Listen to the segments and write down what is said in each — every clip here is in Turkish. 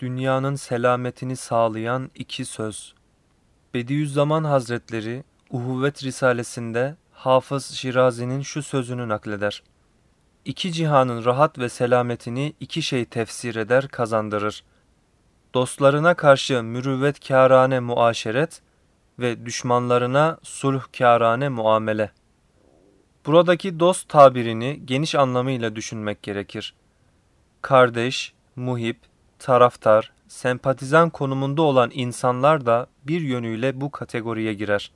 dünyanın selametini sağlayan iki söz. Bediüzzaman Hazretleri Uhuvvet Risalesinde Hafız Şirazi'nin şu sözünü nakleder. İki cihanın rahat ve selametini iki şey tefsir eder, kazandırır. Dostlarına karşı mürüvvet kârane muaşeret ve düşmanlarına sulh kârane muamele. Buradaki dost tabirini geniş anlamıyla düşünmek gerekir. Kardeş, muhip, taraftar, sempatizan konumunda olan insanlar da bir yönüyle bu kategoriye girer.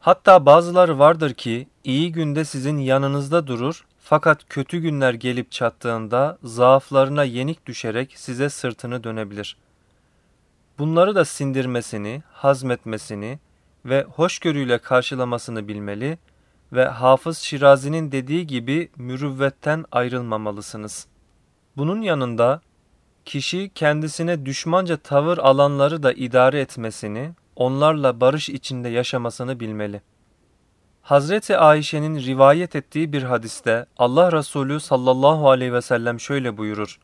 Hatta bazıları vardır ki iyi günde sizin yanınızda durur fakat kötü günler gelip çattığında zaaflarına yenik düşerek size sırtını dönebilir. Bunları da sindirmesini, hazmetmesini ve hoşgörüyle karşılamasını bilmeli ve Hafız Şirazi'nin dediği gibi mürüvvetten ayrılmamalısınız. Bunun yanında kişi kendisine düşmanca tavır alanları da idare etmesini, onlarla barış içinde yaşamasını bilmeli. Hazreti Ayşe'nin rivayet ettiği bir hadiste Allah Resulü sallallahu aleyhi ve sellem şöyle buyurur.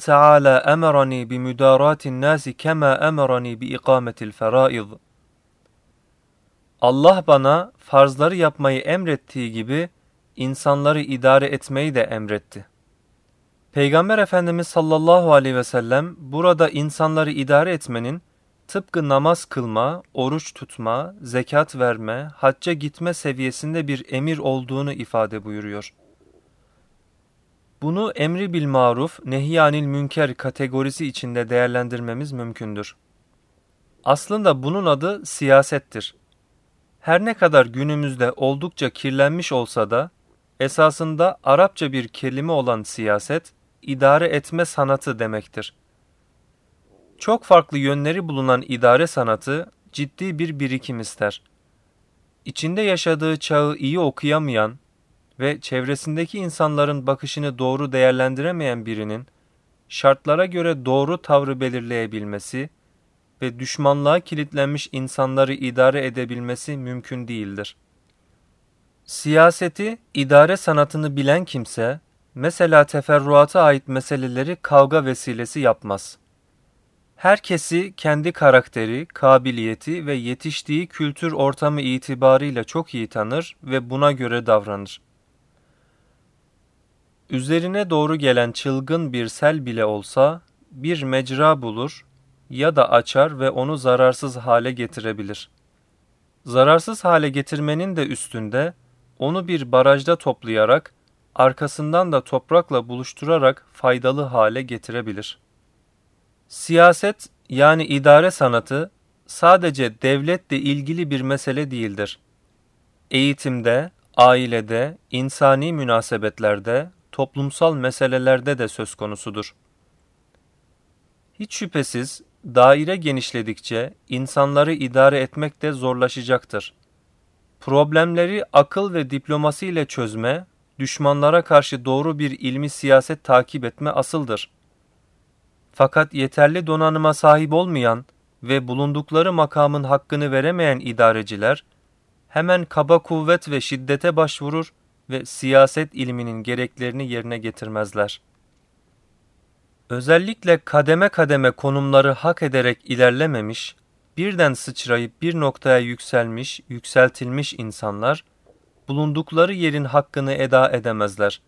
Teala emerani bi müdaratin nasi kema emerani bi ikametil feraid. Allah bana farzları yapmayı emrettiği gibi insanları idare etmeyi de emretti. Peygamber Efendimiz sallallahu aleyhi ve sellem burada insanları idare etmenin tıpkı namaz kılma, oruç tutma, zekat verme, hacca gitme seviyesinde bir emir olduğunu ifade buyuruyor. Bunu emri bil maruf, nehyanil münker kategorisi içinde değerlendirmemiz mümkündür. Aslında bunun adı siyasettir. Her ne kadar günümüzde oldukça kirlenmiş olsa da esasında Arapça bir kelime olan siyaset, idare etme sanatı demektir. Çok farklı yönleri bulunan idare sanatı ciddi bir birikim ister. İçinde yaşadığı çağı iyi okuyamayan ve çevresindeki insanların bakışını doğru değerlendiremeyen birinin şartlara göre doğru tavrı belirleyebilmesi ve düşmanlığa kilitlenmiş insanları idare edebilmesi mümkün değildir. Siyaseti, idare sanatını bilen kimse, mesela teferruata ait meseleleri kavga vesilesi yapmaz. Herkesi kendi karakteri, kabiliyeti ve yetiştiği kültür ortamı itibarıyla çok iyi tanır ve buna göre davranır. Üzerine doğru gelen çılgın bir sel bile olsa bir mecra bulur ya da açar ve onu zararsız hale getirebilir. Zararsız hale getirmenin de üstünde onu bir barajda toplayarak arkasından da toprakla buluşturarak faydalı hale getirebilir. Siyaset yani idare sanatı sadece devletle ilgili bir mesele değildir. Eğitimde, ailede, insani münasebetlerde, toplumsal meselelerde de söz konusudur. Hiç şüphesiz daire genişledikçe insanları idare etmek de zorlaşacaktır. Problemleri akıl ve diplomasi ile çözme, düşmanlara karşı doğru bir ilmi siyaset takip etme asıldır. Fakat yeterli donanıma sahip olmayan ve bulundukları makamın hakkını veremeyen idareciler, hemen kaba kuvvet ve şiddete başvurur ve siyaset ilminin gereklerini yerine getirmezler. Özellikle kademe kademe konumları hak ederek ilerlememiş, birden sıçrayıp bir noktaya yükselmiş, yükseltilmiş insanlar, bulundukları yerin hakkını eda edemezler.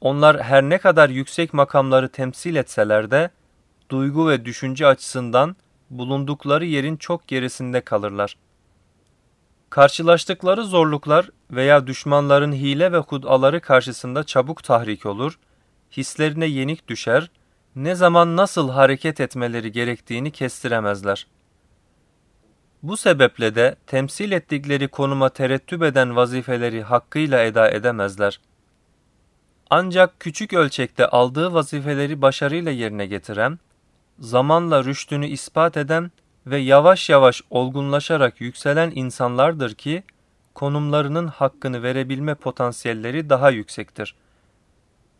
Onlar her ne kadar yüksek makamları temsil etseler de, duygu ve düşünce açısından bulundukları yerin çok gerisinde kalırlar. Karşılaştıkları zorluklar veya düşmanların hile ve hudaları karşısında çabuk tahrik olur, hislerine yenik düşer, ne zaman nasıl hareket etmeleri gerektiğini kestiremezler. Bu sebeple de temsil ettikleri konuma terettüp eden vazifeleri hakkıyla eda edemezler. Ancak küçük ölçekte aldığı vazifeleri başarıyla yerine getiren, zamanla rüştünü ispat eden ve yavaş yavaş olgunlaşarak yükselen insanlardır ki, konumlarının hakkını verebilme potansiyelleri daha yüksektir.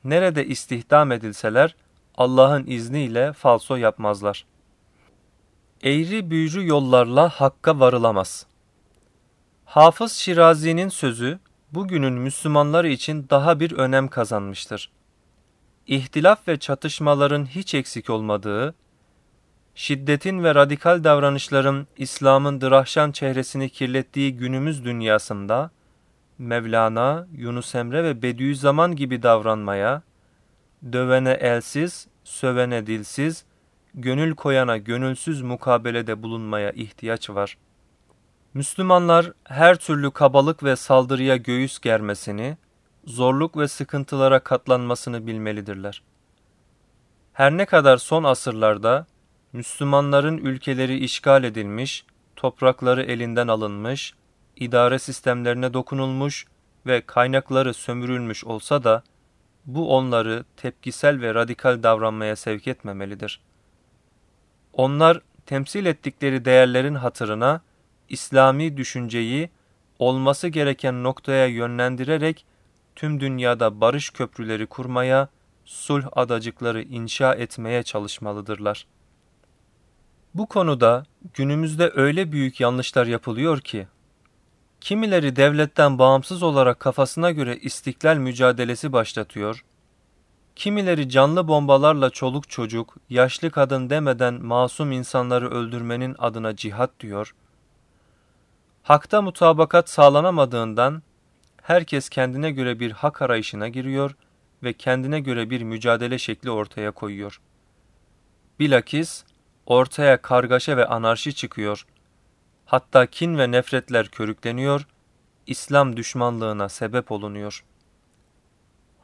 Nerede istihdam edilseler, Allah'ın izniyle falso yapmazlar. Eğri büyücü yollarla hakka varılamaz. Hafız Şirazi'nin sözü, bugünün Müslümanları için daha bir önem kazanmıştır. ihtilaf ve çatışmaların hiç eksik olmadığı, şiddetin ve radikal davranışların İslam'ın dırahşan çehresini kirlettiği günümüz dünyasında, Mevlana, Yunus Emre ve Bediüzzaman gibi davranmaya, dövene elsiz, sövene dilsiz, gönül koyana gönülsüz mukabelede bulunmaya ihtiyaç var. Müslümanlar her türlü kabalık ve saldırıya göğüs germesini, zorluk ve sıkıntılara katlanmasını bilmelidirler. Her ne kadar son asırlarda Müslümanların ülkeleri işgal edilmiş, toprakları elinden alınmış, idare sistemlerine dokunulmuş ve kaynakları sömürülmüş olsa da bu onları tepkisel ve radikal davranmaya sevk etmemelidir. Onlar temsil ettikleri değerlerin hatırına İslami düşünceyi olması gereken noktaya yönlendirerek tüm dünyada barış köprüleri kurmaya, sulh adacıkları inşa etmeye çalışmalıdırlar. Bu konuda günümüzde öyle büyük yanlışlar yapılıyor ki, kimileri devletten bağımsız olarak kafasına göre istiklal mücadelesi başlatıyor, kimileri canlı bombalarla çoluk çocuk, yaşlı kadın demeden masum insanları öldürmenin adına cihat diyor, hakta mutabakat sağlanamadığından herkes kendine göre bir hak arayışına giriyor ve kendine göre bir mücadele şekli ortaya koyuyor. Bilakis ortaya kargaşa ve anarşi çıkıyor. Hatta kin ve nefretler körükleniyor, İslam düşmanlığına sebep olunuyor.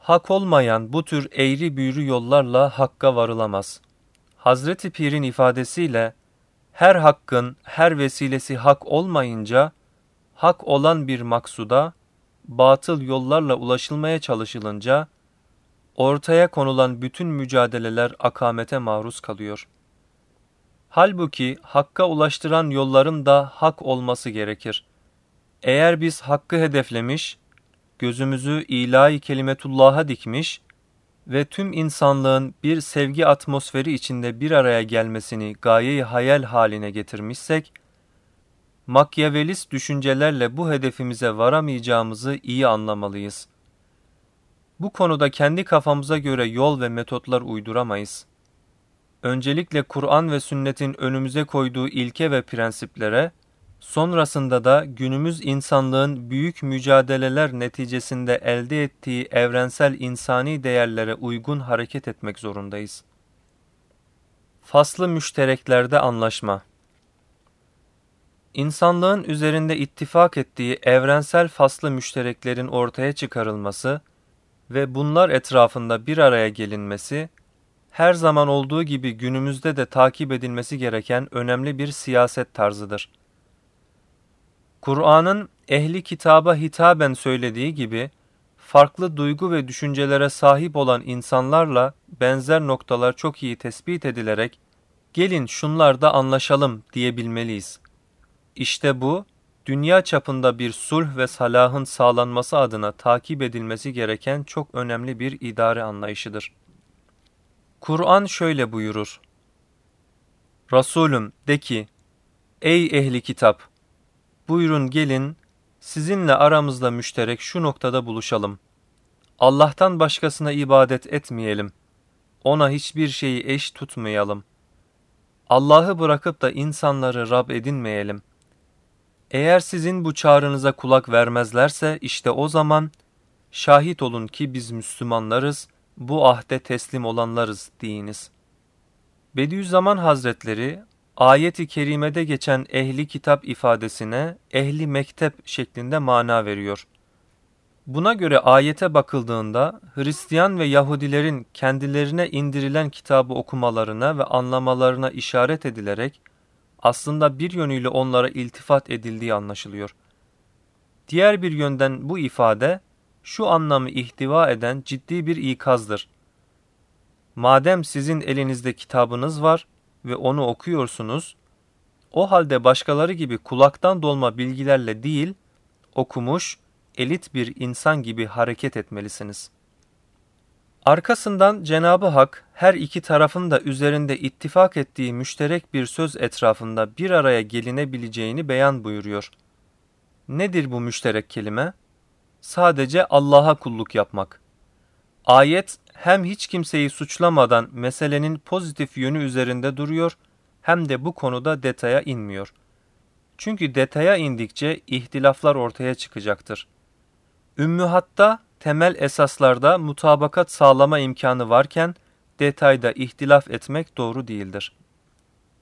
Hak olmayan bu tür eğri büğrü yollarla hakka varılamaz. Hazreti Pir'in ifadesiyle her hakkın her vesilesi hak olmayınca hak olan bir maksuda batıl yollarla ulaşılmaya çalışılınca ortaya konulan bütün mücadeleler akamete maruz kalıyor. Halbuki hakka ulaştıran yolların da hak olması gerekir. Eğer biz hakkı hedeflemiş, gözümüzü ilahi kelimetullah'a dikmiş ve tüm insanlığın bir sevgi atmosferi içinde bir araya gelmesini gayeyi hayal haline getirmişsek, makyavelist düşüncelerle bu hedefimize varamayacağımızı iyi anlamalıyız. Bu konuda kendi kafamıza göre yol ve metotlar uyduramayız. Öncelikle Kur'an ve sünnetin önümüze koyduğu ilke ve prensiplere, sonrasında da günümüz insanlığın büyük mücadeleler neticesinde elde ettiği evrensel insani değerlere uygun hareket etmek zorundayız. Faslı müştereklerde anlaşma İnsanlığın üzerinde ittifak ettiği evrensel faslı müştereklerin ortaya çıkarılması ve bunlar etrafında bir araya gelinmesi, her zaman olduğu gibi günümüzde de takip edilmesi gereken önemli bir siyaset tarzıdır. Kur'an'ın ehli kitaba hitaben söylediği gibi, farklı duygu ve düşüncelere sahip olan insanlarla benzer noktalar çok iyi tespit edilerek, gelin şunlarda anlaşalım diyebilmeliyiz. İşte bu, dünya çapında bir sulh ve salahın sağlanması adına takip edilmesi gereken çok önemli bir idare anlayışıdır. Kur'an şöyle buyurur. Resulüm de ki, Ey ehli kitap! Buyurun gelin, sizinle aramızda müşterek şu noktada buluşalım. Allah'tan başkasına ibadet etmeyelim. Ona hiçbir şeyi eş tutmayalım. Allah'ı bırakıp da insanları Rab edinmeyelim. Eğer sizin bu çağrınıza kulak vermezlerse işte o zaman şahit olun ki biz Müslümanlarız, bu ahde teslim olanlarız deyiniz. Bediüzzaman Hazretleri ayet-i kerimede geçen ehli kitap ifadesine ehli mektep şeklinde mana veriyor. Buna göre ayete bakıldığında Hristiyan ve Yahudilerin kendilerine indirilen kitabı okumalarına ve anlamalarına işaret edilerek aslında bir yönüyle onlara iltifat edildiği anlaşılıyor. Diğer bir yönden bu ifade şu anlamı ihtiva eden ciddi bir ikazdır. Madem sizin elinizde kitabınız var ve onu okuyorsunuz, o halde başkaları gibi kulaktan dolma bilgilerle değil, okumuş, elit bir insan gibi hareket etmelisiniz.'' Arkasından Cenabı Hak her iki tarafın da üzerinde ittifak ettiği müşterek bir söz etrafında bir araya gelinebileceğini beyan buyuruyor. Nedir bu müşterek kelime? Sadece Allah'a kulluk yapmak. Ayet hem hiç kimseyi suçlamadan meselenin pozitif yönü üzerinde duruyor hem de bu konuda detaya inmiyor. Çünkü detaya indikçe ihtilaflar ortaya çıkacaktır. Ümmü hatta temel esaslarda mutabakat sağlama imkanı varken detayda ihtilaf etmek doğru değildir.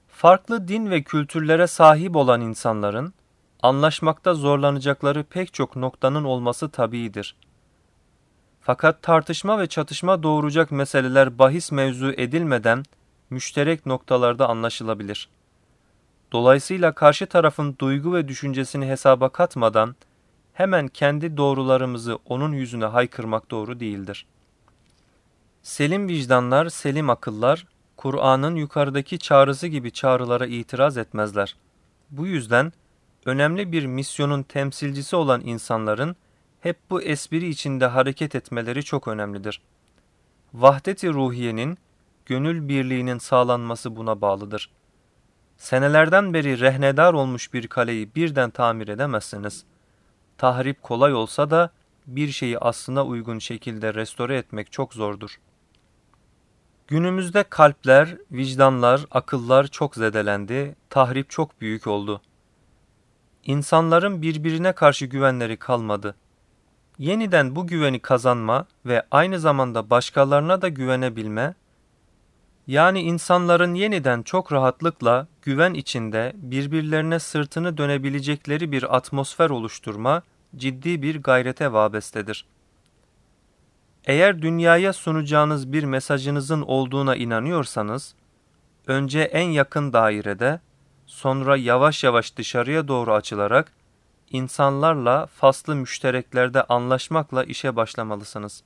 Farklı din ve kültürlere sahip olan insanların anlaşmakta zorlanacakları pek çok noktanın olması tabiidir. Fakat tartışma ve çatışma doğuracak meseleler bahis mevzu edilmeden müşterek noktalarda anlaşılabilir. Dolayısıyla karşı tarafın duygu ve düşüncesini hesaba katmadan hemen kendi doğrularımızı onun yüzüne haykırmak doğru değildir. Selim vicdanlar, selim akıllar, Kur'an'ın yukarıdaki çağrısı gibi çağrılara itiraz etmezler. Bu yüzden önemli bir misyonun temsilcisi olan insanların hep bu espri içinde hareket etmeleri çok önemlidir. Vahdeti ruhiyenin, gönül birliğinin sağlanması buna bağlıdır. Senelerden beri rehnedar olmuş bir kaleyi birden tamir edemezsiniz. Tahrip kolay olsa da bir şeyi aslına uygun şekilde restore etmek çok zordur. Günümüzde kalpler, vicdanlar, akıllar çok zedelendi, tahrip çok büyük oldu. İnsanların birbirine karşı güvenleri kalmadı. Yeniden bu güveni kazanma ve aynı zamanda başkalarına da güvenebilme, yani insanların yeniden çok rahatlıkla güven içinde birbirlerine sırtını dönebilecekleri bir atmosfer oluşturma ciddi bir gayrete vabestedir. Eğer dünyaya sunacağınız bir mesajınızın olduğuna inanıyorsanız, önce en yakın dairede, sonra yavaş yavaş dışarıya doğru açılarak insanlarla faslı müştereklerde anlaşmakla işe başlamalısınız.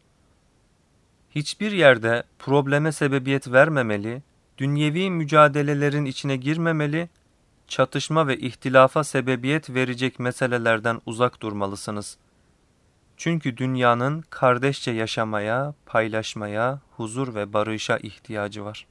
Hiçbir yerde probleme sebebiyet vermemeli, dünyevi mücadelelerin içine girmemeli, çatışma ve ihtilafa sebebiyet verecek meselelerden uzak durmalısınız. Çünkü dünyanın kardeşçe yaşamaya, paylaşmaya, huzur ve barışa ihtiyacı var.